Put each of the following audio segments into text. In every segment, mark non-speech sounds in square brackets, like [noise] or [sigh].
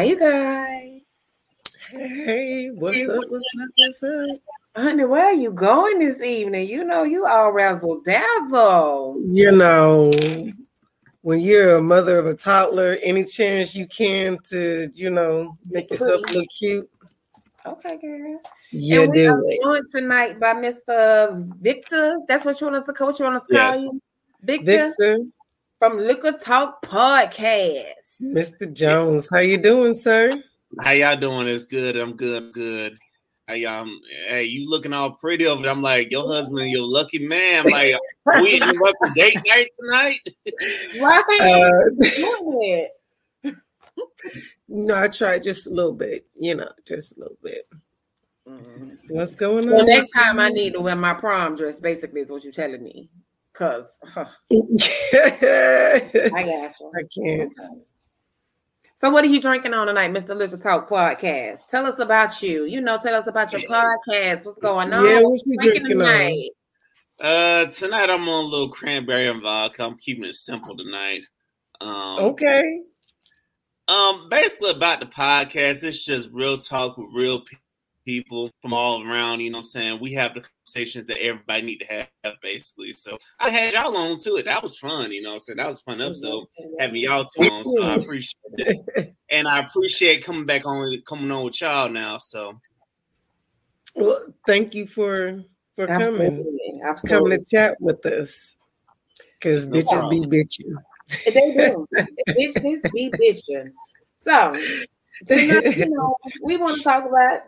Hi, you guys. Hey, what's hey, up? What's up? What's up? Honey, where are you going this evening? You know, you all razzle dazzle. You know, when you're a mother of a toddler, any chance you can to, you know, make yourself look cute. Okay, girl. Yeah, and we do it. Joined tonight by Mr. Victor. That's what you want us to coach. You want us to yes. you, Victor, Victor from Liquor Talk Podcast. Mr. Jones, how you doing, sir? How y'all doing? It's good. I'm good. I'm good. Hey, um, hey, you looking all pretty over there. I'm like, your husband, your lucky man. I'm like, we interrupt the date night tonight. right. Uh, no, I tried just a little bit, you know, just a little bit. Mm-hmm. What's going on? Well, next time I need to wear my prom dress, basically, is what you're telling me. Cause huh. [laughs] I got you. I can't. Okay. So, what are you drinking on tonight, Mr. Liquor Talk Podcast? Tell us about you. You know, tell us about your podcast. What's going on? Yeah, what you drinking, drinking tonight? On? Uh, tonight I'm on a little cranberry and vodka. I'm keeping it simple tonight. Um, okay. Um, basically about the podcast, it's just real talk with real people from all around. You know, what I'm saying we have the conversations that everybody need to have, basically. So I had y'all on to it. That was fun, you know. So that was fun episode having y'all two on. So I appreciate it, [laughs] and I appreciate coming back on coming on with y'all now. So, well, thank you for for Absolutely. coming, Absolutely. coming to chat with us. Because no bitches problem. be bitching. They do. bitches be bitching. So, tonight, [laughs] you know, we want to talk about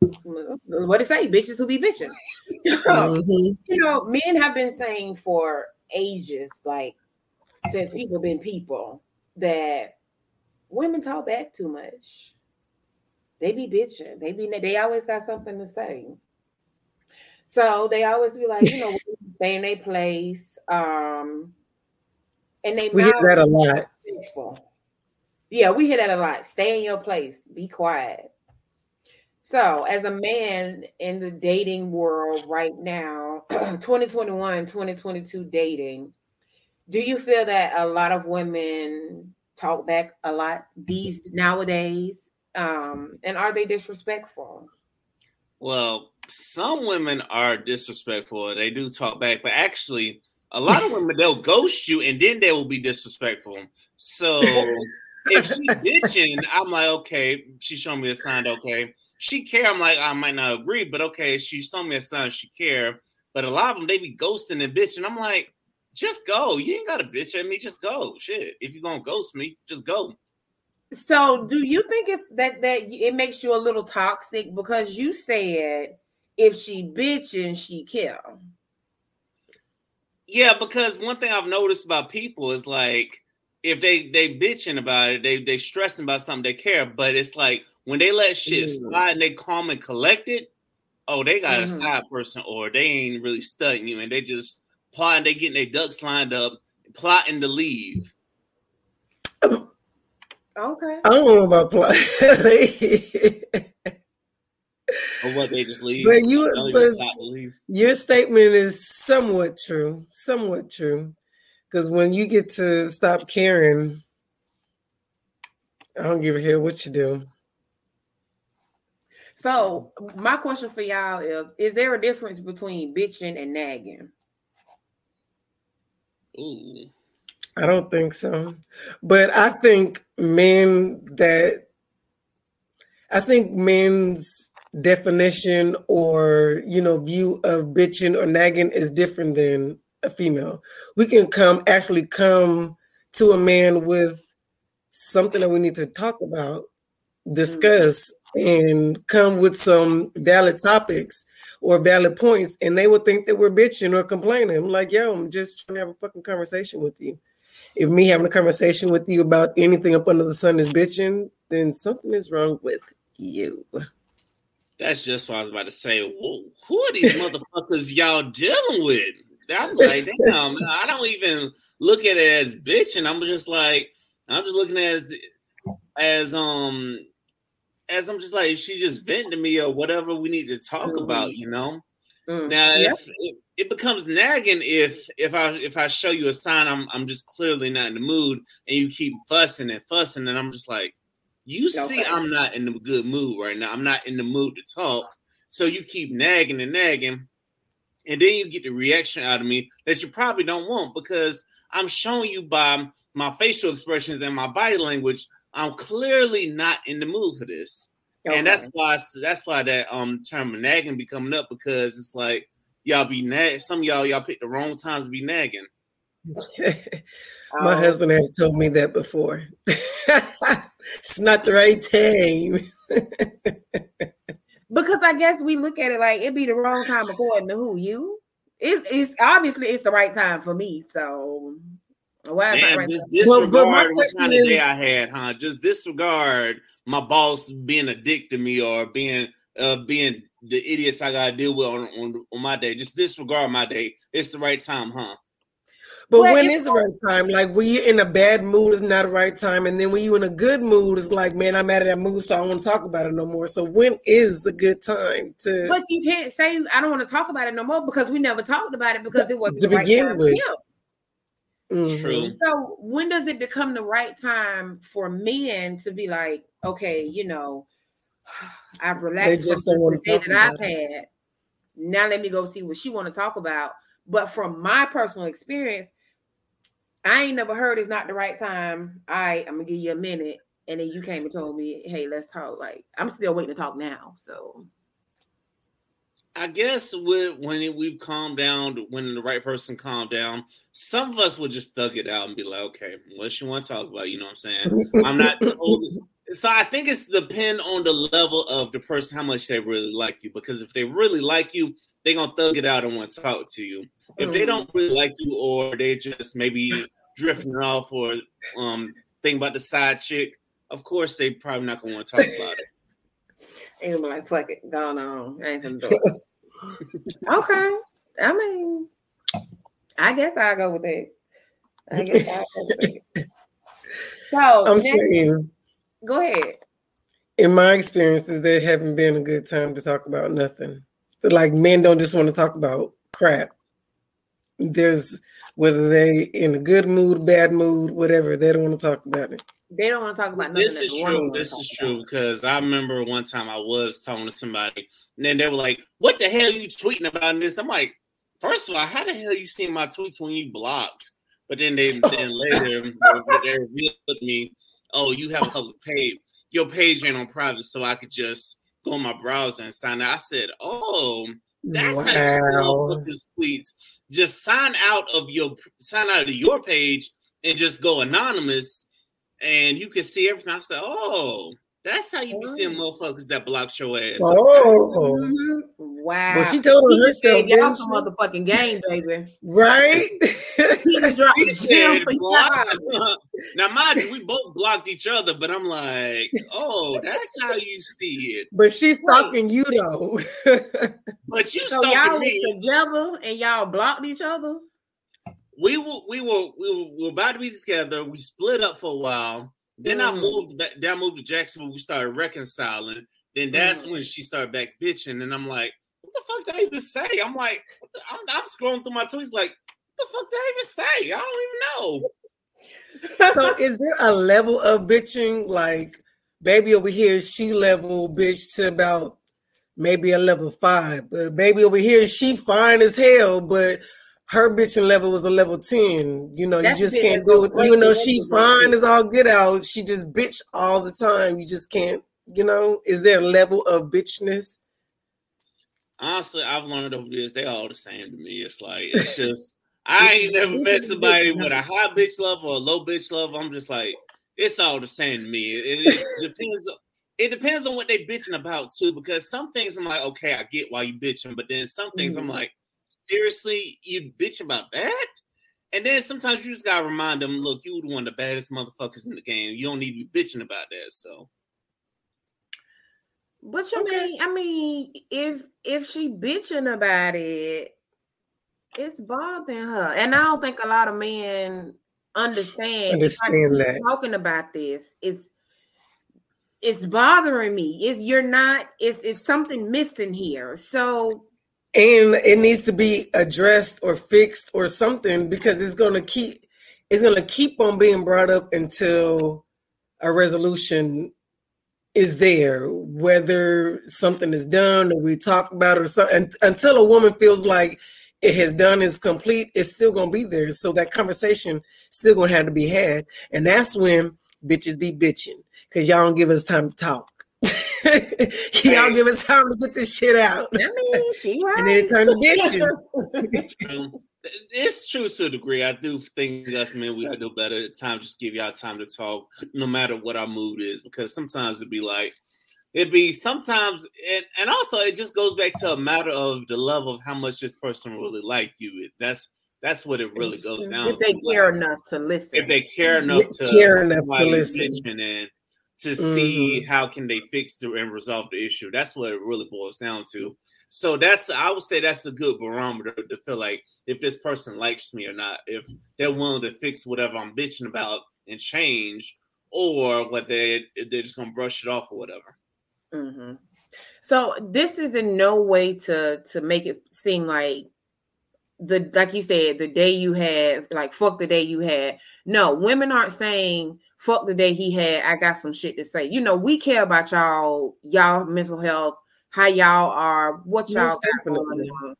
what to say, bitches who be bitching. [laughs] mm-hmm. You know, men have been saying for ages, like since people been people, that women talk back too much. They be bitching. They be they always got something to say. So they always be like, you know, stay in their place. Um, and they we hear that a lot. Yeah, we hear that a lot. Stay in your place. Be quiet. So, as a man in the dating world right now, [clears throat] 2021, 2022 dating, do you feel that a lot of women talk back a lot these nowadays? Um, and are they disrespectful? Well, some women are disrespectful. They do talk back, but actually, a lot of women they'll ghost you and then they will be disrespectful. So if she's [laughs] bitching, I'm like, okay, she's showing me a sign, okay she care. I'm like, I might not agree, but okay, she told me a sign she care. But a lot of them they be ghosting and bitching. I'm like, just go. You ain't got to bitch at me. Just go. Shit. If you're gonna ghost me, just go. So, do you think it's that that it makes you a little toxic because you said if she bitching, she kill? Yeah, because one thing I've noticed about people is like if they they bitching about it, they they stressing about something they care, but it's like when they let shit mm. slide and they calm and collected, oh, they got mm-hmm. a side person or they ain't really studying you and they just plotting, they getting their ducks lined up, plotting to leave. Okay. I don't know about plotting. [laughs] or what they just leave. But you, but your statement is somewhat true. Somewhat true. Because when you get to stop caring, I don't give a hell what you do. So my question for y'all is: Is there a difference between bitching and nagging? Ooh. I don't think so. But I think men that I think men's definition or you know view of bitching or nagging is different than a female. We can come actually come to a man with something that we need to talk about, discuss, and come with some valid topics or valid points, and they would think that we're bitching or complaining. I'm like, yo, I'm just trying to have a fucking conversation with you. If me having a conversation with you about anything up under the sun is bitching, then something is wrong with you. That's just what I was about to say. who are these [laughs] motherfuckers y'all dealing with? I'm like, damn, I don't even look at it as bitching. I'm just like, I'm just looking at as as um as I'm just like she just venting to me or whatever we need to talk mm-hmm. about, you know. Mm-hmm. Now yeah. if, it, it becomes nagging if if I if I show you a sign I'm I'm just clearly not in the mood and you keep fussing and fussing and I'm just like, You okay. see, I'm not in the good mood right now. I'm not in the mood to talk. So you keep nagging and nagging, and then you get the reaction out of me that you probably don't want because I'm showing you by my facial expressions and my body language, I'm clearly not in the mood for this. Okay. And that's why that's why that um term nagging be coming up because it's like y'all be nag. Some y'all y'all pick the wrong times to be nagging. [laughs] My um, husband had told me that before. [laughs] it's not the right time. [laughs] because I guess we look at it like it'd be the wrong time according to who you. It's, it's obviously it's the right time for me. So why Damn, right just disregard well, what kind is, of day I had, huh? Just disregard my boss being a dick to me or being uh being the idiots I gotta deal with on, on, on my day. Just disregard my day. It's the right time, huh? But well, when is the right time? Like when you're in a bad mood, it's not the right time. And then when you're in a good mood, it's like, man, I'm out of that mood, so I don't want to talk about it no more. So when is a good time to But you can't say I don't want to talk about it no more because we never talked about it because it wasn't to begin right with. Mm-hmm. True. So when does it become the right time for men to be like, okay, you know, [sighs] I've relaxed from the day that I've had. Now let me go see what she want to talk about. But from my personal experience, I ain't never heard it's not the right time. I I'm gonna give you a minute, and then you came and told me, "Hey, let's talk." Like I'm still waiting to talk now. So I guess with, when we've calmed down, when the right person calmed down, some of us will just thug it out and be like, "Okay, what you want to talk about?" You know what I'm saying? I'm not [laughs] totally. So I think it's depend on the level of the person, how much they really like you. Because if they really like you, they're gonna thug it out and want to talk to you. If they don't really like you, or they just maybe drifting off or um think about the side chick, of course they probably not gonna want to talk about it. And gonna be like, fuck it, going on. I ain't gonna do it. [laughs] okay. I mean, I guess I'll go with it. I guess I'll go with it. [laughs] So I'm saying go ahead. In my experiences, there haven't been a good time to talk about nothing. But like men don't just want to talk about crap. There's whether they in a good mood, bad mood, whatever, they don't want to talk about it. They don't want to talk about. This is true. This is true because I remember one time I was talking to somebody, and then they were like, "What the hell are you tweeting about this?" I'm like, first of all, how the hell you seeing my tweets when you blocked? But then they [laughs] then later they revealed me, "Oh, you have a public page. Your page ain't on private, so I could just go on my browser and sign out." I said, "Oh." That's wow. how you tweets just sign out of your sign out of your page and just go anonymous and you can see everything. I said, Oh, that's how you be seeing motherfuckers that block your ass. Oh, mm-hmm. wow! Well, she told her herself, "Y'all some motherfucking game, [laughs] baby." right? he dropped said, [laughs] now, mind you, we both blocked each other, but I'm like, "Oh, that's how you see it." But she's stalking you though. [laughs] but you so y'all me. together and y'all blocked each other. We were, we were, we were, we were about to be together. We split up for a while then mm. I moved back. Then I moved to Jacksonville. We started reconciling. Then that's mm. when she started back bitching, and I'm like, "What the fuck did I even say?" I'm like, I'm, I'm scrolling through my tweets, like, "What the fuck did I even say?" I don't even know. so, is there a level of bitching, like, baby over here, she level bitch to about maybe a level five, but baby over here, she fine as hell, but her bitching level was a level 10. You know, That's you just can't do it. Even though she fine as all get out, she just bitch all the time. You just can't, you know, is there a level of bitchness? Honestly, I've learned over this, they all the same to me. It's like it's just [laughs] I ain't never met somebody with a high bitch level or a low bitch level. I'm just like, it's all the same to me. It, it [laughs] depends. It depends on what they bitching about too, because some things I'm like, okay, I get why you bitching, but then some things mm-hmm. I'm like, seriously, you bitch about that? And then sometimes you just gotta remind them, look, you were one of the baddest motherfuckers in the game. You don't need to be bitching about that. So but you okay. mean, I mean, if if she bitching about it, it's bothering her. And I don't think a lot of men understand, understand that talking about this. It's it's bothering me. Is you're not, it's it's something missing here. So and it needs to be addressed or fixed or something because it's going to keep it's going to keep on being brought up until a resolution is there, whether something is done or we talk about it or something. Until a woman feels like it has done is complete, it's still gonna be there. So that conversation still gonna have to be had, and that's when bitches be bitching because y'all don't give us time to talk. [laughs] y'all give us time to get this shit out. I mean, she right. [laughs] and then it turned to bitching. [laughs] Um, it's true to a degree. I do think us men we could do better at times. Just give y'all time to talk, no matter what our mood is, because sometimes it'd be like it'd be sometimes, and, and also it just goes back to a matter of the love of how much this person really like you. That's that's what it really goes down. If they to. care like, enough to listen, if they care enough to care enough to listen, and to mm-hmm. see how can they fix the and resolve the issue. That's what it really boils down to. So that's I would say that's a good barometer to feel like if this person likes me or not, if they're willing to fix whatever I'm bitching about and change, or what they they're just gonna brush it off or whatever. Mm-hmm. So this is in no way to to make it seem like the like you said the day you had like fuck the day you had. No, women aren't saying fuck the day he had. I got some shit to say. You know, we care about y'all, y'all mental health how y'all are, what y'all got going on.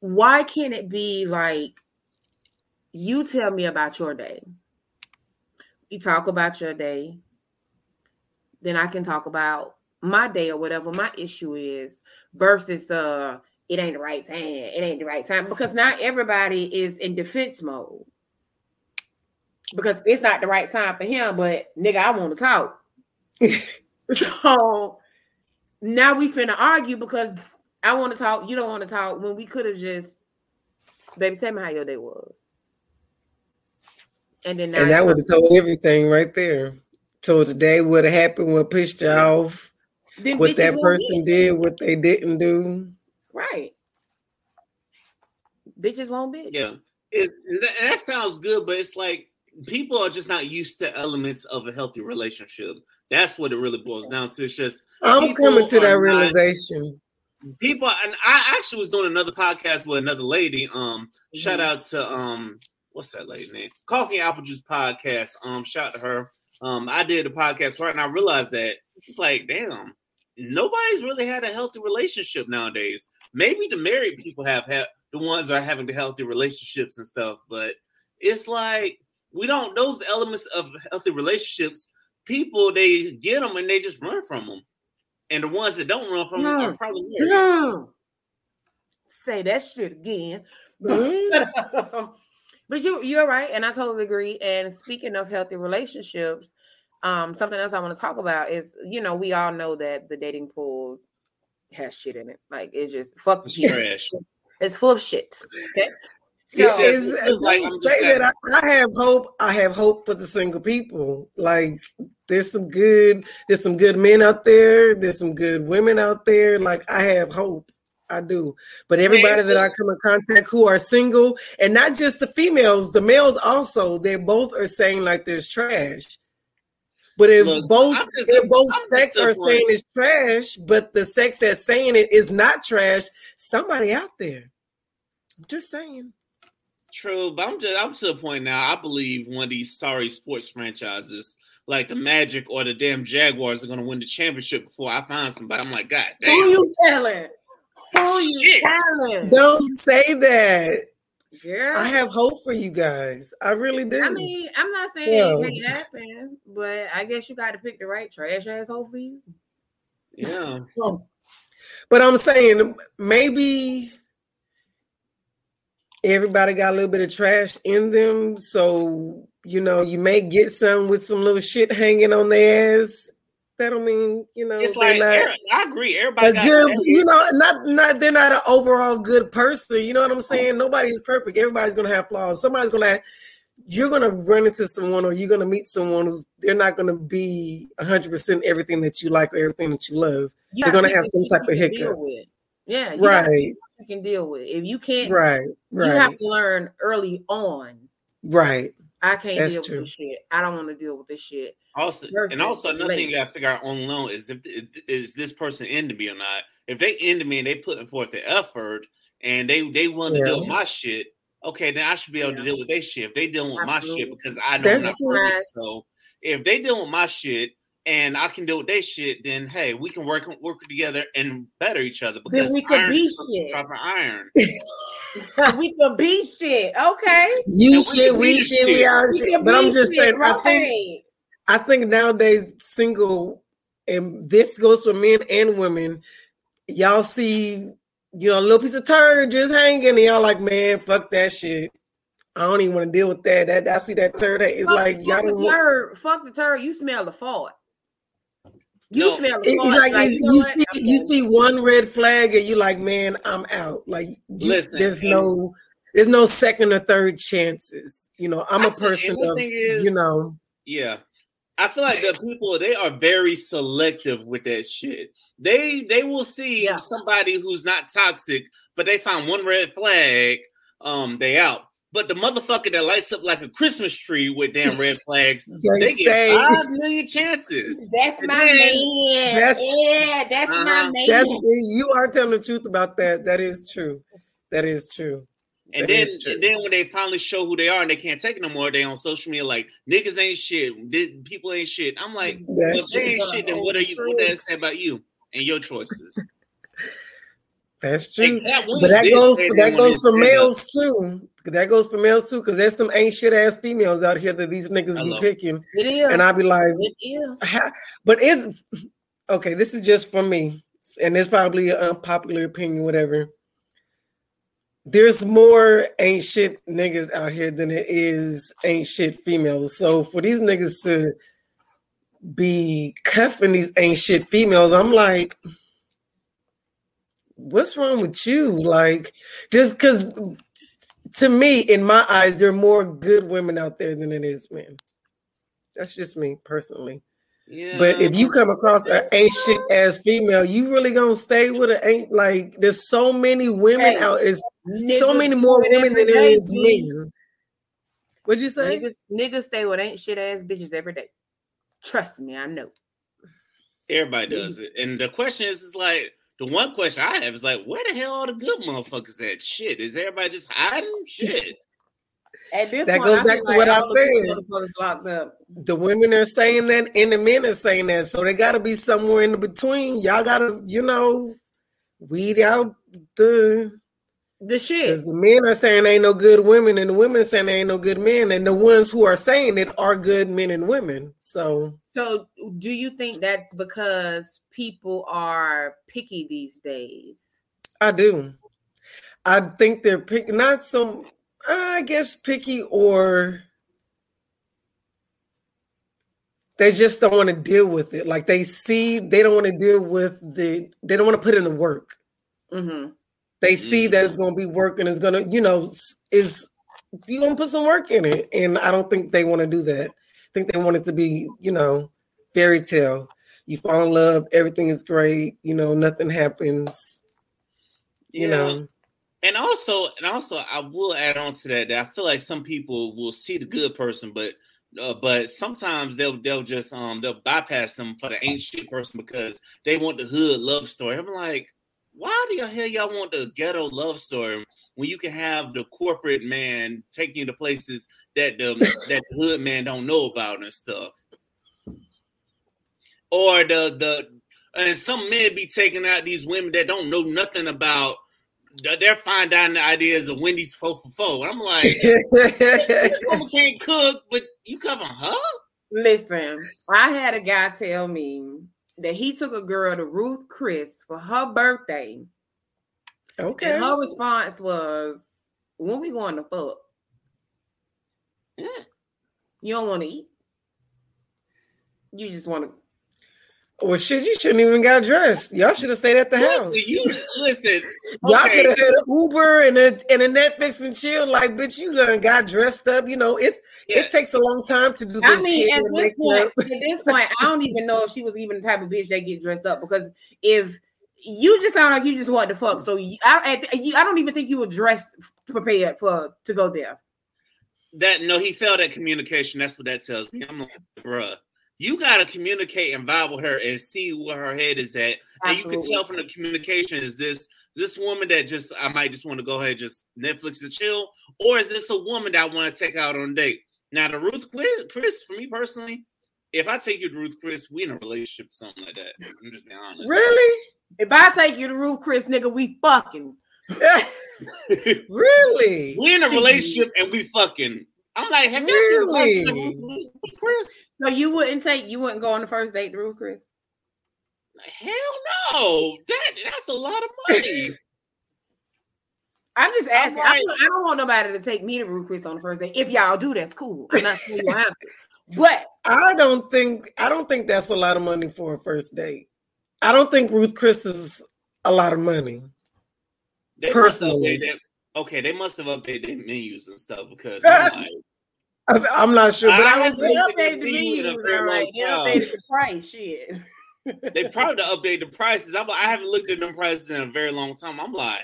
Why can't it be like you tell me about your day? You talk about your day, then I can talk about my day or whatever my issue is versus uh it ain't the right time. It ain't the right time because not everybody is in defense mode. Because it's not the right time for him, but nigga, I want to talk. [laughs] so now we finna argue because I want to talk, you don't want to talk when we could have just, baby, tell me how your day was. And then and that would have told everything right there. Told today day would have happened, what pissed you off, then what that person did, what they didn't do. Right. Bitches won't bitch. Yeah. It, that sounds good, but it's like people are just not used to elements of a healthy relationship. That's what it really boils down to. It's just I'm coming to that realization. Not, people, and I actually was doing another podcast with another lady. Um, mm-hmm. shout out to um, what's that lady name? Coffee Apple Juice podcast. Um, shout to her. Um, I did a podcast for her, and I realized that it's like, damn, nobody's really had a healthy relationship nowadays. Maybe the married people have had the ones that are having the healthy relationships and stuff, but it's like we don't those elements of healthy relationships people they get them and they just run from them, and the ones that don't run from no, them are probably No. Say that shit again. [laughs] But you you're right, and I totally agree. And speaking of healthy relationships, um, something else I want to talk about is you know we all know that the dating pool has shit in it. Like it's just fuck trash. [laughs] It's full of shit. [laughs] Okay. So, it's, it's like, say that I, I, have hope. I have hope for the single people. Like there's some good, there's some good men out there. There's some good women out there. Like I have hope. I do. But everybody that I come in contact who are single, and not just the females, the males also, they both are saying like there's trash. But if Look, both just, if both I'm sex are saying it's trash, but the sex that's saying it is not trash, somebody out there. I'm just saying. True, but I'm just I'm to the point now. I believe one of these sorry sports franchises, like the Magic or the damn Jaguars, are going to win the championship before I find somebody. I'm like, God damn. Who you telling? Who you telling? Don't say that. Yeah. I have hope for you guys. I really do. I mean, I'm not saying yeah. it can't happen, but I guess you got to pick the right trash asshole for you. Yeah. but I'm saying maybe everybody got a little bit of trash in them. So, you know, you may get some with some little shit hanging on their ass. That don't mean, you know, it's like not, I agree. Everybody good, you know, not not they're not an overall good person. You know what I'm saying? Nobody's perfect. Everybody's gonna have flaws. Somebody's gonna have, you're gonna run into someone or you're gonna meet someone who's they're not gonna be hundred percent everything that you like or everything that you love. You they're gonna have some type of hiccup. Yeah, right you can deal with. If you can't, right, right. you have to learn early on. Right. I can't That's deal true. with this shit. I don't want to deal with this shit. Also, and also another thing you got to figure out on loan is if is this person into me or not. If they into me and they putting forth the effort and they they want to yeah. deal with my shit, okay, then I should be able yeah. to deal with their shit. If they dealing with Absolutely. my shit because I know That's true. So if they dealing with my shit and I can deal with that shit, then hey, we can work work together and better each other because then we can be shit. Proper iron. [laughs] we can be shit. Okay. You shit, we, we shit, we all shit. But I'm just shit, saying, right. I think I think nowadays single, and this goes for men and women. Y'all see, you know, a little piece of turd just hanging, and y'all like, man, fuck that shit. I don't even want to deal with that. That I see that turd. It's fuck, like y'all don't. Turd, want... Fuck the turd. You smell the fart. You no, smell the fart. Like, like you, see, you see one red flag, and you're like, man, I'm out. Like, you, Listen, there's no, there's no second or third chances. You know, I'm a person of, is, you know. Yeah, I feel like the people they are very selective with that shit. They they will see yeah. somebody who's not toxic, but they find one red flag, um, they out. But the motherfucker that lights up like a Christmas tree with damn red [laughs] flags, they get five million chances. [laughs] That's my then, man. That's, yeah, that's uh-huh. my man. That's, you are telling the truth about that. That is true. That is true. And that then, and then when they finally show who they are and they can't take it no more, they on social media like niggas ain't shit, people ain't shit. I'm like, well, if they ain't shit, then what are you? What does that say about you and your choices? [laughs] That's true, like, but that goes that goes for males too. That goes for males too, because there's some ain't shit ass females out here that these niggas Hello. be picking. It is, and I be like, it is. But it's okay. This is just for me, and it's probably an unpopular opinion, whatever there's more ain't shit niggas out here than it is ain't shit females. So for these niggas to be cuffing these ain't shit females, I'm like, what's wrong with you? Like, just because to me, in my eyes, there are more good women out there than it is men. That's just me personally. Yeah. But if you come across an ancient ass female, you really gonna stay with an ain't like there's so many women hey, out. There's so many more women than there is men. What'd you say? Niggas, niggas stay with ain't shit ass bitches every day. Trust me, I know. Everybody does it. And the question is, is like the one question I have is like, where the hell are the good motherfuckers at? Shit, is everybody just hiding? Shit. [laughs] At this that point, goes back to like what I said. The women are saying that, and the men are saying that. So they got to be somewhere in the between. Y'all got to, you know, weed out the the shit. The men are saying ain't no good women, and the women are saying ain't no good men, and the ones who are saying it are good men and women. So, so do you think that's because people are picky these days? I do. I think they're picky, not so I guess picky or they just don't want to deal with it. Like they see, they don't want to deal with the, they don't want to put in the work. Mm-hmm. They see that it's going to be work and it's going to, you know, is you going to put some work in it. And I don't think they want to do that. I think they want it to be, you know, fairy tale. You fall in love, everything is great, you know, nothing happens. You yeah. know and also, and also, I will add on to that that I feel like some people will see the good person, but uh, but sometimes they'll they'll just um they'll bypass them for the ain't shit person because they want the hood love story. I'm like, why the hell y'all want the ghetto love story when you can have the corporate man taking you to places that the [laughs] that the hood man don't know about and stuff, or the the and some men be taking out these women that don't know nothing about they're fine down the ideas of Wendy's four for four. I'm like, [laughs] this woman can't cook, but you cover her. Listen, I had a guy tell me that he took a girl to Ruth Chris for her birthday. Okay. And her response was, "When we going to fuck? Mm. You don't want to eat. You just want to well, shit, you shouldn't even got dressed. Y'all should have stayed at the listen, house. You [laughs] listen, y'all could have had an Uber and a and a Netflix and chill. Like, bitch, you done got dressed up. You know, it's yeah. it takes a long time to do. I mean, at this point, at this point, I don't even know if she was even the type of bitch that get dressed up because if you just sound like you just want to fuck, so you, I, you, I don't even think you were dressed prepared for to go there. That no, he failed at communication. That's what that tells me. I'm like, bruh you got to communicate and vibe with her and see where her head is at. Absolutely. And you can tell from the communication is this this woman that just I might just want to go ahead and just Netflix and chill, or is this a woman that I want to take out on a date? Now the Ruth Chris, for me personally, if I take you to Ruth Chris, we in a relationship, or something like that. I'm just being honest. Really? If I take you to Ruth Chris, nigga, we fucking. [laughs] [laughs] really? we in a relationship and we fucking. I'm like, have you seen Ruth Chris? So you wouldn't take, you wouldn't go on the first date to Ruth Chris? Hell no. That that's a lot of money. [laughs] I'm just asking. I, right. don't, I don't want nobody to take me to Ruth Chris on the first date. If y'all do, that's cool. I'm not saying you have to. But I don't think I don't think that's a lot of money for a first date. I don't think Ruth Chris is a lot of money. They must Personally. update okay, they must have updated their menus and stuff because [laughs] I'm like, I, I'm not sure, but I I don't don't they think think updated the they do it in a menus, very all right. long They updated the price. Shit. [laughs] they probably update the prices. I'm, I haven't looked at them prices in a very long time. I'm like,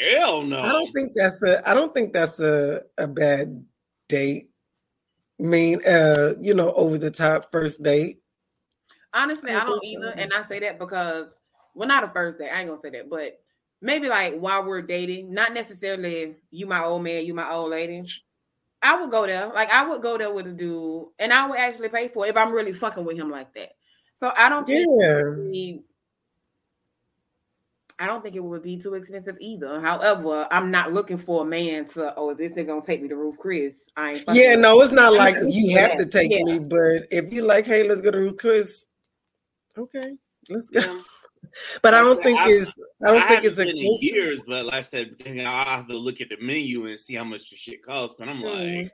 hell no. I don't think that's a I don't think that's a, a bad date. I mean, uh, you know, over the top first date. Honestly, I I don't think so. either. And I say that because, well, not a first date. I ain't gonna say that, but maybe like while we're dating, not necessarily you my old man, you my old lady. [laughs] I would go there. Like I would go there with a dude, and I would actually pay for it if I'm really fucking with him like that. So I don't think Yeah. would be- I don't think it would be too expensive either. However, I'm not looking for a man to oh this nigga gonna take me to Ruth Chris. I ain't Yeah, no, it's not like you have to take Yeah. me, but if you like, hey, let's go to Ruth Chris. Okay, let's go. Yeah. But I Like I don't think I- it's I don't I think it's haven't been in expensive. years, but like I said, I have to look at the menu and see how much the shit costs. But I'm Mhm. like,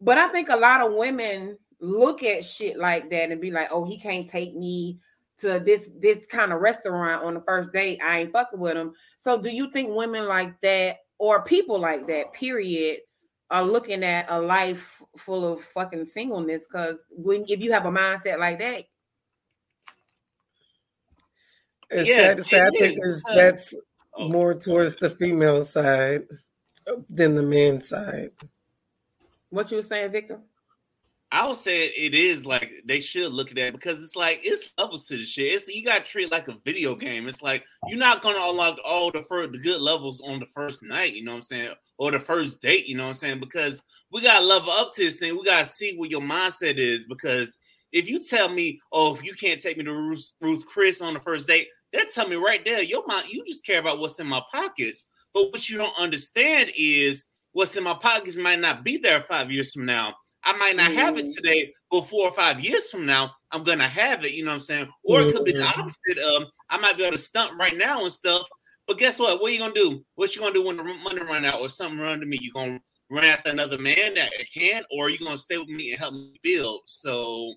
But I think a lot of women look at shit like that and be like, "Oh, he can't take me to this this kind of restaurant on the first date. I ain't fucking with him." So, do you think women like that or people like that, period, are looking at a life full of fucking singleness? Because when if you have a mindset like that, It's Yes, sad to say. I it think is, it's, because- that's Oh. more towards the female side than the man side. what you were saying, Victor? I would say it is like they should look at that because it's like it's levels to the shit. It's you got to treat it like a video game. It's like you're not gonna unlock all the first, the good levels on the first night. You know what I'm saying, or the first date. You know what I'm saying? Because we gotta level up to this thing. We gotta see what your mindset is. Because if you tell me, oh, if you can't take me to Ruth, Ruth Chris on the first date, that tell me right there, your mind, you just care about what's in my pockets. But what you don't understand is what's in my pockets might not be there five years from now. I might not have it Mhm. today, but four or five years from now, I'm gonna have it. You know what I'm saying? Or it could be the Mhm. opposite. Um, I might be able to stunt right now and stuff. But guess what? What you gonna do? What you gonna do when the money run out or something run to me? You gonna run after another man that can, or you gonna stay with me and help me build? So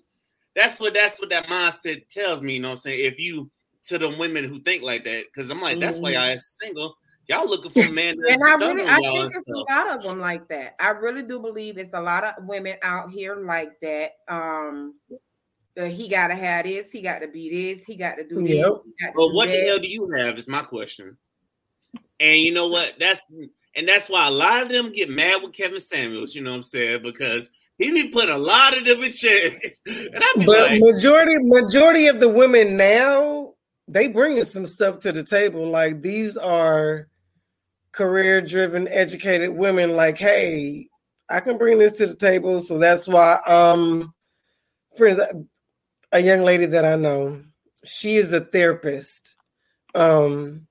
that's what that's what that mindset tells me. You know what I'm saying? If you to the women who think like that, because I'm like, that's why y'all is single. Y'all looking for a [laughs] man that's And I really, I think and it's a lot of them like that. I really do believe it's a lot of women out here like that. Um, uh, he got to have this, he got to be this, he got to do this. Yep. to But do what the hell do you have? Is my question. And you know what? That's and that's why a lot of them get mad with Kevin Samuels. You know what I'm saying? Because he be putting a lot of them in check. And I be But like, majority majority of the women now they bringing some stuff to the table. Like these are career driven, educated women. Like, hey, I can bring this to the table. So that's why, um, for the, a young lady that I know, she is a therapist. Um,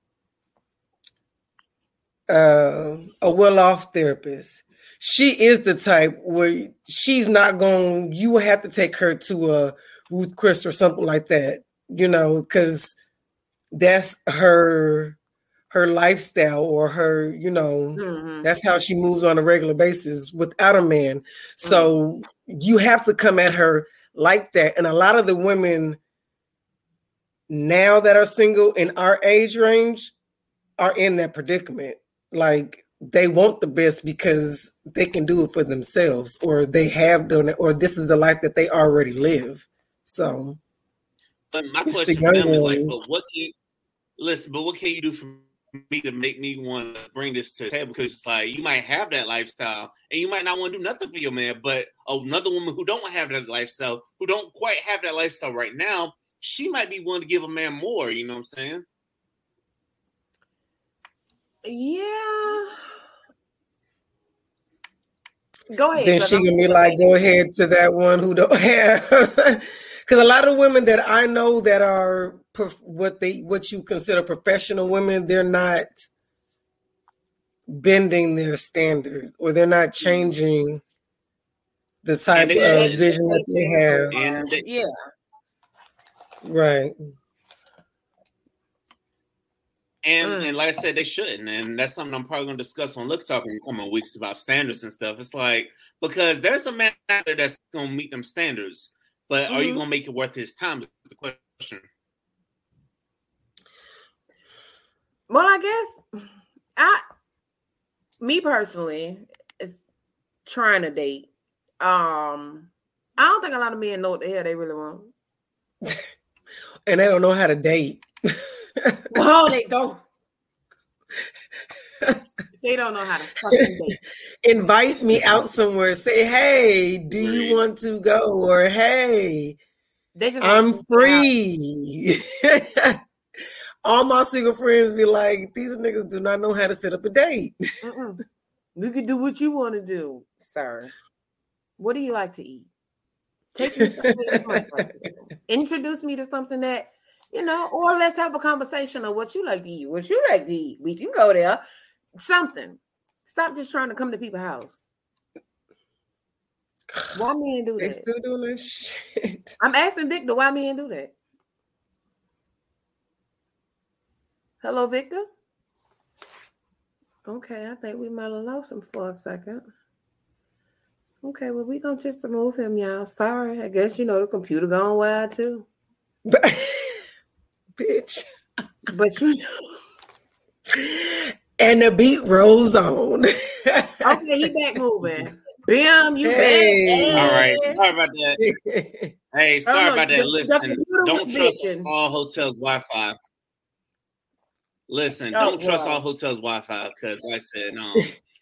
uh, a well-off therapist. She is the type where she's not going. You will have to take her to a Ruth Chris or something like that, you know, because that's her her lifestyle or her, you know, Mhm. that's how she moves on a regular basis without a man. So you have to come at her like that. And a lot of the women now that are single in our age range are in that predicament. Like they want the best because they can do it for themselves or they have done it or this is the life that they already live. So but my it's the question for them is like, but what can you, listen? But what can you do for me to make me want to bring this to the table? Because it's like you might have that lifestyle and you might not want to do nothing for your man, but another woman who don't have that lifestyle, who don't quite have that lifestyle right now, she might be willing to give a man more. You know what I'm saying? Yeah. Go ahead. Then she gonna be like, go ahead to that one who don't [laughs] have. Because a lot of women that I know that are prof- what they what you consider professional women, they're not bending their standards or they're not changing the type of they should. vision that they have. And they- yeah. Right. And Mm. and like I said, they shouldn't. And that's something I'm probably gonna discuss on Liquor Talk in coming weeks about standards and stuff. It's like because there's a man out there that's gonna meet them standards, but are you Mhm. gonna make it worth his time? Is the question. Well, I guess I, me personally, is trying to date. Um, I don't think a lot of men know what the hell they really want. [laughs] And they don't know how to date. [laughs] Well, they don't. [laughs] they don't know how to fucking date. Invite me out somewhere. Say, hey, do you want to go? Or hey, They just I'm free. All my single friends be like, these niggas do not know how to set up a date. Mm-mm. You can do what you want to do, sir. What do you like to eat? Take me. [laughs] Introduce me to something that you know, or let's have a conversation of what you like to eat, what you like to eat. We can go there. Something. Stop just trying to come to people's house. Why men do They that? They still doing this shit. I'm asking Victor why men do that. Hello, Victor. Okay, I think we might have lost him for a second. Okay, well, we gonna just remove him, y'all. Sorry, I guess you know the computer gone wild too. [laughs] Bitch. But you know. And the beat rolls on. okay, he back moving. Bam, you Hey. back. All right. Hey. Sorry about that. [laughs] Hey, sorry no, about that. the Listen, computer don't was trust bitching. all hotels Wi-Fi. Listen, Oh, don't trust wow. all hotels Wi-Fi because, like I said, um,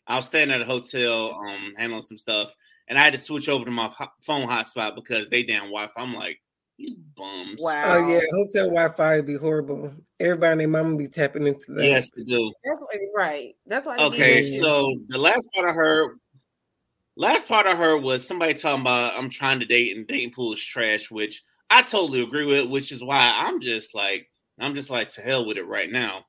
I was staying at a hotel, um, handling some stuff, and I had to switch over to my ho- phone hotspot because they damn Wi-Fi. I'm like, you bums. Wow. Oh yeah, hotel Wi-Fi would be horrible. Everybody and their mama be tapping into that. Yes, to do. That's what, right. That's why. Okay, so the last part I heard, last part I heard was somebody talking about I'm trying to date and dating pool is trash, which I totally agree with. Which is why I'm just like, I'm just like to hell with it right now.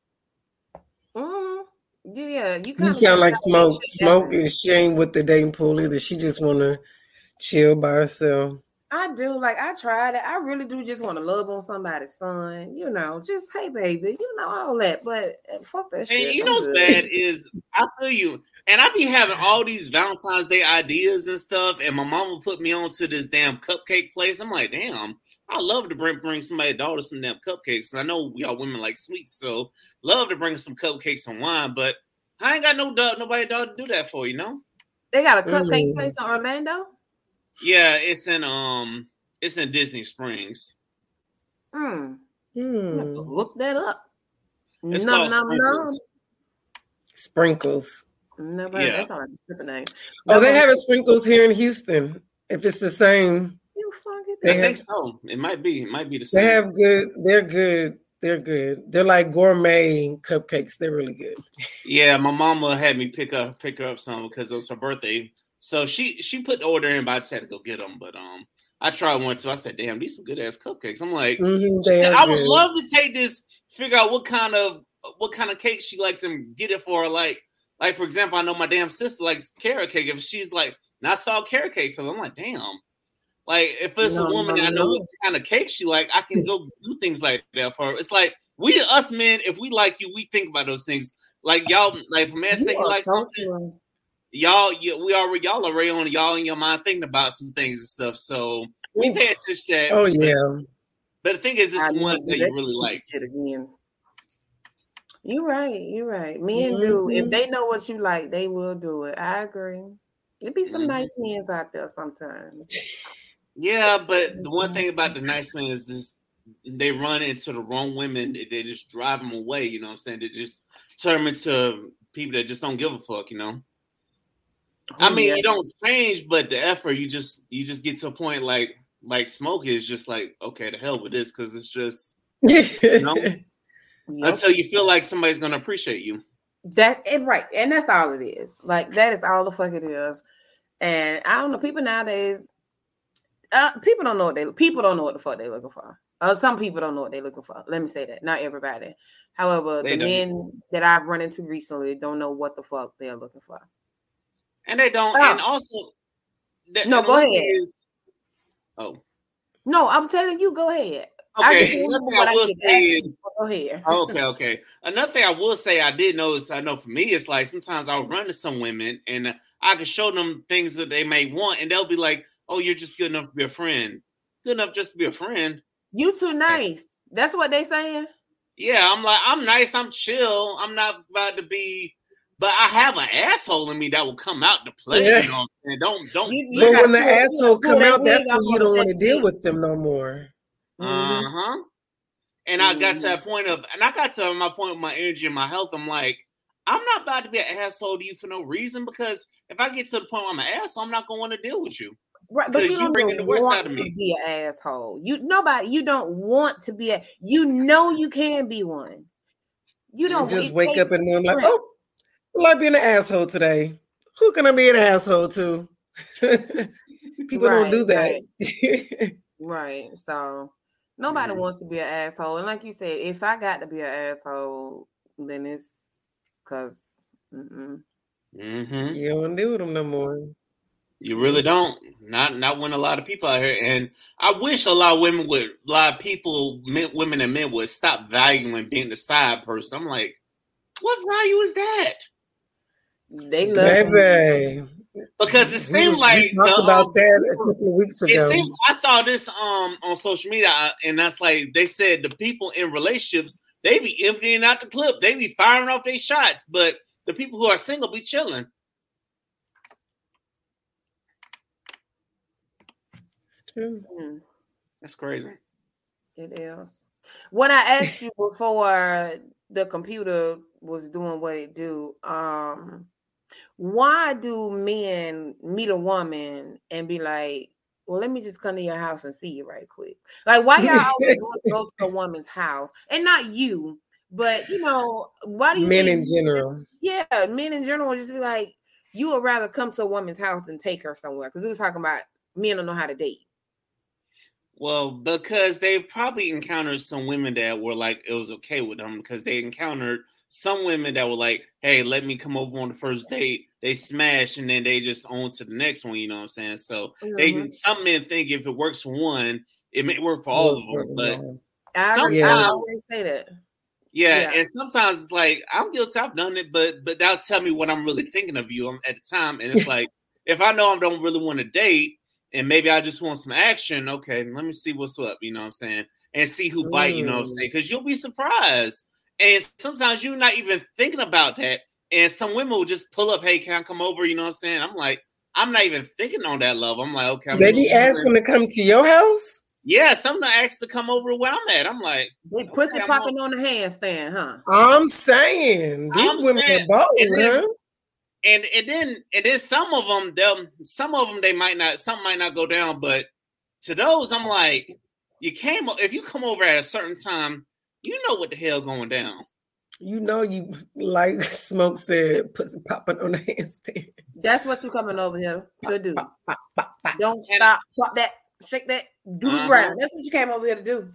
Yeah, you, You sound like smoke. make it Smoke different. is she ain't with the dating pool either. She just wanna chill by herself. I do. Like I tried it. I really do just want to love on somebody's son. You know, just hey baby, you know all that. But uh, fuck that shit. And you I'm know what's good. bad is I feel you, and I be having all these Valentine's Day ideas and stuff, and my mama put me on to this damn cupcake place. I'm like, damn, I love to bring bring somebody somebody's daughter some damn cupcakes. I know y'all women like sweets, so love to bring some cupcakes and wine, but I ain't got no dog, nobody dog to do that for, you know. They got a cupcake Mm. place in Orlando. Yeah, it's in um, it's in Disney Springs. Hmm. I'm gonna Hmm. Look that up. It's Num called num num. Sprinkles. Sprinkles. Never heard. Yeah. That's all the name. Oh, they have a sprinkles here in Houston. If it's the same, You fucking They I have- think so. It might be. It might be the same. they have good. They're good. They're good. They're like gourmet cupcakes. They're really good. Yeah, my mama had me pick up pick her up some because it was her birthday. So she she put the order in, but I just had to go get them. But um, I tried one too. I said, "Damn, these some good ass cupcakes." I'm like, Mhm, are I would good. love to take this, figure out what kind of what kind of cake she likes, and get it for her. Like, like for example, I know my damn sister likes carrot cake. If she's like, not saw carrot cake, because I'm like, damn. Like if it's No, a woman no, that I know what kind of cake she like, I can go [laughs] do things like that for her. It's like we us men, if we like you, we think about those things. Like y'all, like if a man you say he likes something, y'all, you, we already y'all already on y'all in your mind thinking about some things and stuff. So we Ooh. pay attention to that. Oh yeah. But the thing is, it's I the know ones that you really shit like. again. You're right. You're right. Men do. If they know what you like, they will do it. I agree. There be some Mhm. nice men out there sometimes. Yeah, but the one thing about the nice men is just they run into the wrong women. They- just drive them away. You know what I'm saying? They just turn into people that just don't give a fuck. You know. I Oh, mean, yeah. you don't change, but the effort you just you just get to a point like like smoke is just like okay, to hell with this because it's just No. [laughs] Yep. until you feel like somebody's gonna appreciate you. That and right, and that's all it is. Like that is all the fuck it is. And I don't know, people nowadays, uh, people don't know what they people don't know what the fuck they're looking for. Uh, some people don't know what they're looking for. Let me say that. Not everybody. However, they the don't. men that I've run into recently don't know what the fuck they're looking for. And they don't. Oh. And also, the, no, go ahead. Is, oh, no, I'm telling you. Go ahead. Okay, I will say is, go ahead. [laughs] okay, okay. Another thing I will say I did notice. I know for me, it's like sometimes I'll run to some women and I can show them things that they may want, and they'll be like, "Oh, you're just good enough to be a friend. Good enough just to be a friend." You too nice. That's what they saying. Yeah, I'm like, I'm nice. I'm chill. I'm not about to be but I have an asshole in me that will come out to play. Yeah. You know Don't don't. You, you but when the asshole come out, that's when you don't want to deal with them no more. Uh huh. And mm-hmm. I got to that point of, and I got to my point with my energy and my health. I'm like, I'm not about to be an asshole to you for no reason because if I get to the point where I'm an asshole, I'm not gonna want to deal with you. Right, but you don't the worst want out of me. to be an asshole. You nobody. You don't want to be a. You know you can be one. You don't you just wake up and then like, oh, I like being an asshole today. Who can I be an asshole to? [laughs] People right, don't do that. Right. [laughs] right. So nobody mm-hmm. wants to be an asshole. And like you said, if I got to be an asshole, then it's because mm-hmm. you don't deal with them no more. You really don't. Not not when a lot of people out here, and I wish a lot of women would, a lot of people, men, women and men would stop valuing being the side person. I'm like, what value is that? They love baby. Because it seemed we, like we talked the, about um, that a couple of weeks ago. Seemed, I saw this um on social media, uh, and that's like they said the people in relationships they be emptying out the clip, they be firing off their shots, but the people who are single be chilling. True. Mm. That's crazy. It is. When I asked you before the computer was doing what it do, um, why do men meet a woman and be like, well, let me just come to your house and see you right quick? Like, why y'all always [laughs] go to a woman's house and not you, but you know, why do you men in general? Yeah, men in general just be like, you would rather come to a woman's house and take her somewhere because we was talking about men don't know how to date. Well, because they probably encountered some women that were like it was okay with them because they encountered some women that were like, "Hey, let me come over on the first date." They smash and then they just on to the next one. You know what I'm saying? So mm-hmm. they some men think if it works for one, it may work for all of them. But I, sometimes I always say that. Yeah, yeah, and sometimes it's like I'm guilty. I've done it, but but that'll tell me what I'm really thinking of you at the time. And it's [laughs] like if I know I don't really want to date, and maybe I just want some action. Okay, let me see what's up. You know what I'm saying? And see who bite. You know what I'm mm. saying? Because you'll be surprised and sometimes you're not even thinking about that. And some women will just pull up, hey, can I come over? You know what I'm saying? I'm like, I'm not even thinking on that level. I'm like, okay. I'm they be asking to come to your house? Yeah, some asked to come over where I'm at. I'm like, they pussy okay, popping on, on, the handstand, huh? I'm saying these I'm women saying, are bold, and then, huh? And and then and then some of them, they'll some of them they might not, some might not go down, but to those, I'm like, you came if you come over at a certain time, you know what the hell going down. You know you like smoke said pussy popping on the handstand. That's what you coming over here to do. Pop, pop, pop, Don't stop, pop that, shake that, do uh-huh. the ground. That's what you came over here to do.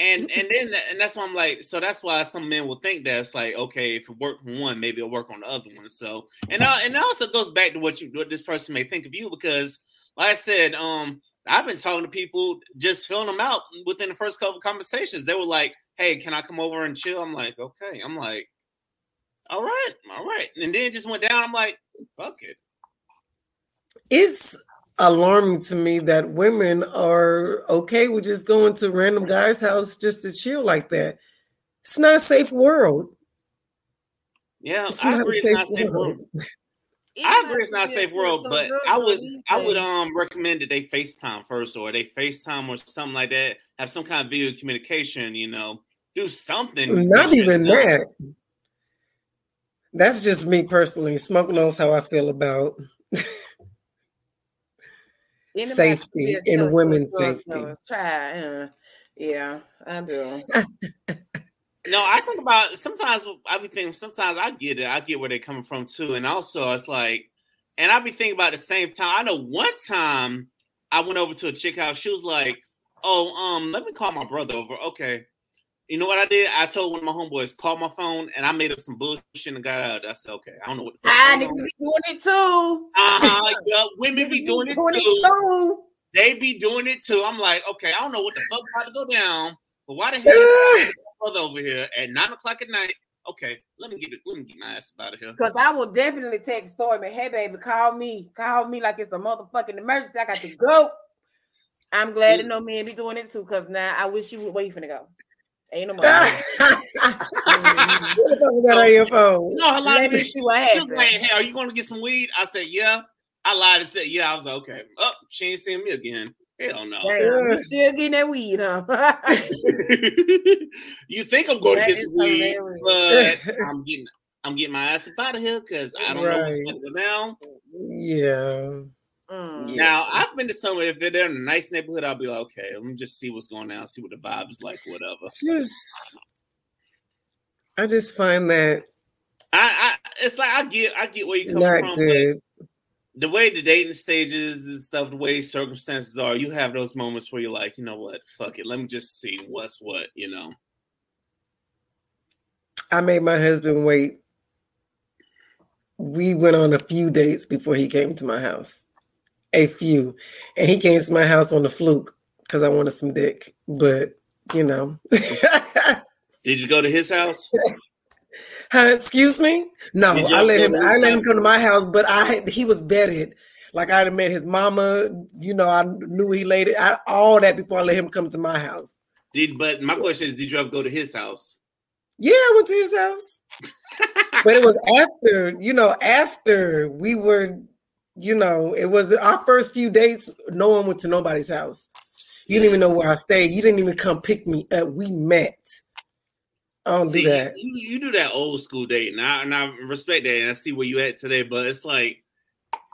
And and then and that's why I'm like, so that's why some men will think that it's like, okay, if it worked on one, maybe it'll work on the other one. So and and it also goes back to what you what this person may think of you because like I said, um, I've been talking to people just filling them out within the first couple conversations. They were like, hey, can I come over and chill? I'm like, okay. I'm like, all right, all right. And then it just went down. I'm like, fuck it. It's alarming to me that women are okay with just going to random guy's house just to chill like that. It's not a safe world. Yeah, it's I agree. It's not a safe world. world. [laughs] I agree it's not a safe world, but I would I would um recommend that they FaceTime first or they FaceTime or something like that. Have some kind of video communication, you know, do something. Not even that. That's just me personally. Smoke knows how I feel about [laughs] safety and women's safety. Try, uh, yeah, I do. no, I think about sometimes I be thinking sometimes I get it. I get where they're coming from too. And also it's like And I be thinking about the same time. I know one time I went over to a chick house. She was like, "Oh, um, let me call my brother over." Okay. You know what I did? I told one of my homeboys, call my phone, and I made up some bullshit and got out. I said, okay, I don't know what. Ah, niggas be doing it too. Uh-huh, [laughs] yeah, women be doing, it, doing too. it too. They be doing it too. I'm like, okay, I don't know what the fuck about to go down, but why the [laughs] hell is my brother over here at nine o'clock at night? Okay, let me get it. Let me get my ass out of here. Cause I will definitely text Stormy, hey baby, call me, call me like it's a motherfucking emergency. I got to go. I'm glad to know men be doing it too, cause now I wish you would wait for to go. Ain't no more. what the fuck was that on your phone? No, a lot of me this see She was like, "Hey, are you going to get some weed?" I said, "Yeah." I lied and said, "Yeah." I was like, "Okay." Oh, she ain't seeing me again. Hell no. Damn, you still getting that weed, huh? [laughs] you think I'm going That to get some weed, hilarious. but I'm getting I'm getting my ass up out of here because I don't know what's going down. yeah. Mm. Now I've been to somewhere if they're, they're in a nice neighborhood, I'll be like, okay, let me just see what's going on, see what the vibe is like, whatever. Just, I just find that I, I it's like I get I get where you come not from, good. the way the dating stages and stuff, the way circumstances are, you have those moments where you're like, you know what, fuck it, let me just see what's what, you know. I made my husband wait. We went on a few dates before he came to my house. A few. And he came to my house on the fluke because I wanted some dick. But, you know. [laughs] Did you go to his house? Huh, excuse me? No, I let him I let him come to my house, but I he was vetted. Like I had met his mama, you know, I knew he laid it, I, all that before I let him come to my house. Did but my question is, did you ever go to his house? Yeah, I went to his house. [laughs] but it was after, you know, after we were, you know, it was our first few dates. No one went to nobody's house. You didn't even know where I stayed. You didn't even come pick me up. We met. I don't See, do that. You, you do that old school date, and I, and I respect that, and I see where you at today. But it's like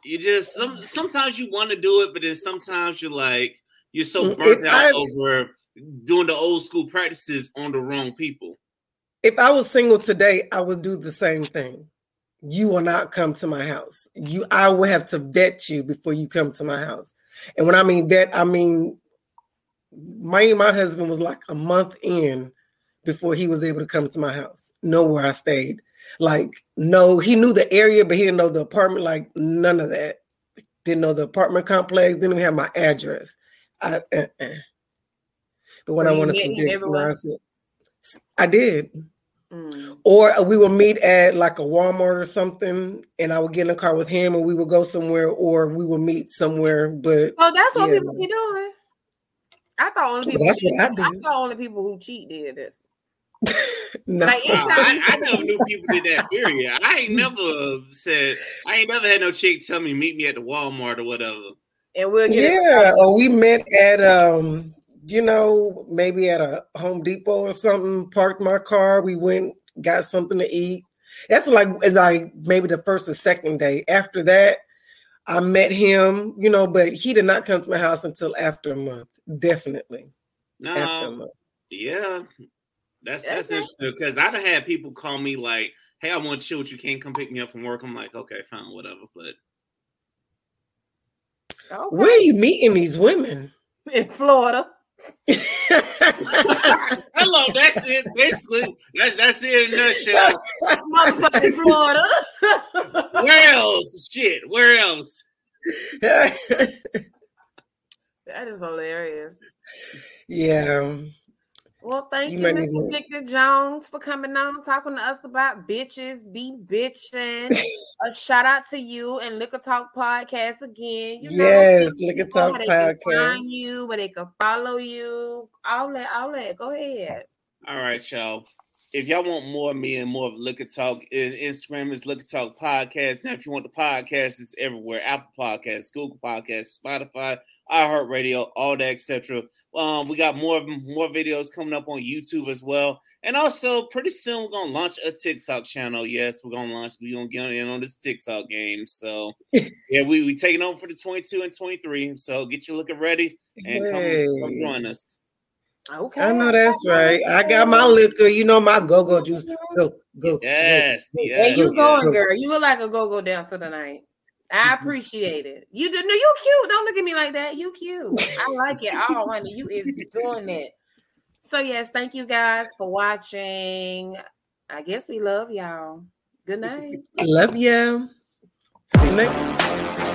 you just some sometimes you want to do it, but then sometimes you're like you're so Mm, burnt if out I- over doing the old school practices on the wrong people. If I was single today, I would do the same thing. You will not come to my house. You, I will have to vet you before you come to my house. And when I mean vet, I mean my my husband was like a month in before he was able to come to my house. Know where I stayed. Like no, he knew the area, but he didn't know the apartment. Like none of that. Didn't know the apartment complex. Didn't even have my address. I, uh-uh. But when So I want to met some him dick, everywhere? I said, I did. Mm. Or we would meet at like a Walmart or something, and I would get in a car with him, and we would go somewhere, or we would meet somewhere. But Oh, that's what Yeah, people no. be doing. I thought only Well, people. that's what I I thought only people who cheat did this. no, [laughs] Like, Wow, I, I never knew people did that. Period. I ain't [laughs] never said I ain't never had no chick tell me meet me at the Walmart or whatever. And we'll get yeah. Or we met at um, you know, maybe at a Home Depot or something. Parked my car. We went, got something to eat. That's like like maybe the first or second day. After that, I met him. You know, but he did not come to my house until after a month. Definitely after a No, month. yeah, that's that's Okay. interesting because I've had people call me like, "Hey, I want to chill with you. Can't come pick me up from work." I'm like, "Okay, fine, whatever." But okay. Where are you meeting these women? in Florida. Hello, that's it. Basically, that's that's it in a nutshell. Motherfucking Florida. Where else? Shit, where else? that is hilarious. yeah. Well, thank You you, Mr. Victor Jones, for coming on, talking to us about bitches, be bitching. [laughs] a shout out to you and Liquor Talk Podcast again. You know, Yes, tell Liquor Talk how they can Podcast. Find you, where they can follow you. All that, all that. Go ahead. All right, y'all. If y'all want more of me and more of Liquor Talk, Instagram is Liquor Talk Podcast. Now, if you want the podcast, it's everywhere: Apple Podcasts, Google Podcasts, Spotify, iHeartRadio, all that, etc. Um, we got more more videos coming up on YouTube as well, and also pretty soon we're gonna launch a TikTok channel. Yes, we're gonna launch. We're gonna get in on this TikTok game. So [laughs] yeah, we we taking over for the 22 and 23. So get your looking ready and come, come join us. Okay. I know that's right. I got my liquor, you know, my go-go juice. Go, go. Yes, Where yes. you Good, going, good. girl? You look like a go-go dancer tonight. I mm-hmm. appreciate it. You do. No, you cute. Don't look at me like that. You cute. I like it. Oh, honey, you is doing it. So yes, thank you guys for watching. I guess we love y'all. Good [laughs] night. Love you. See you next.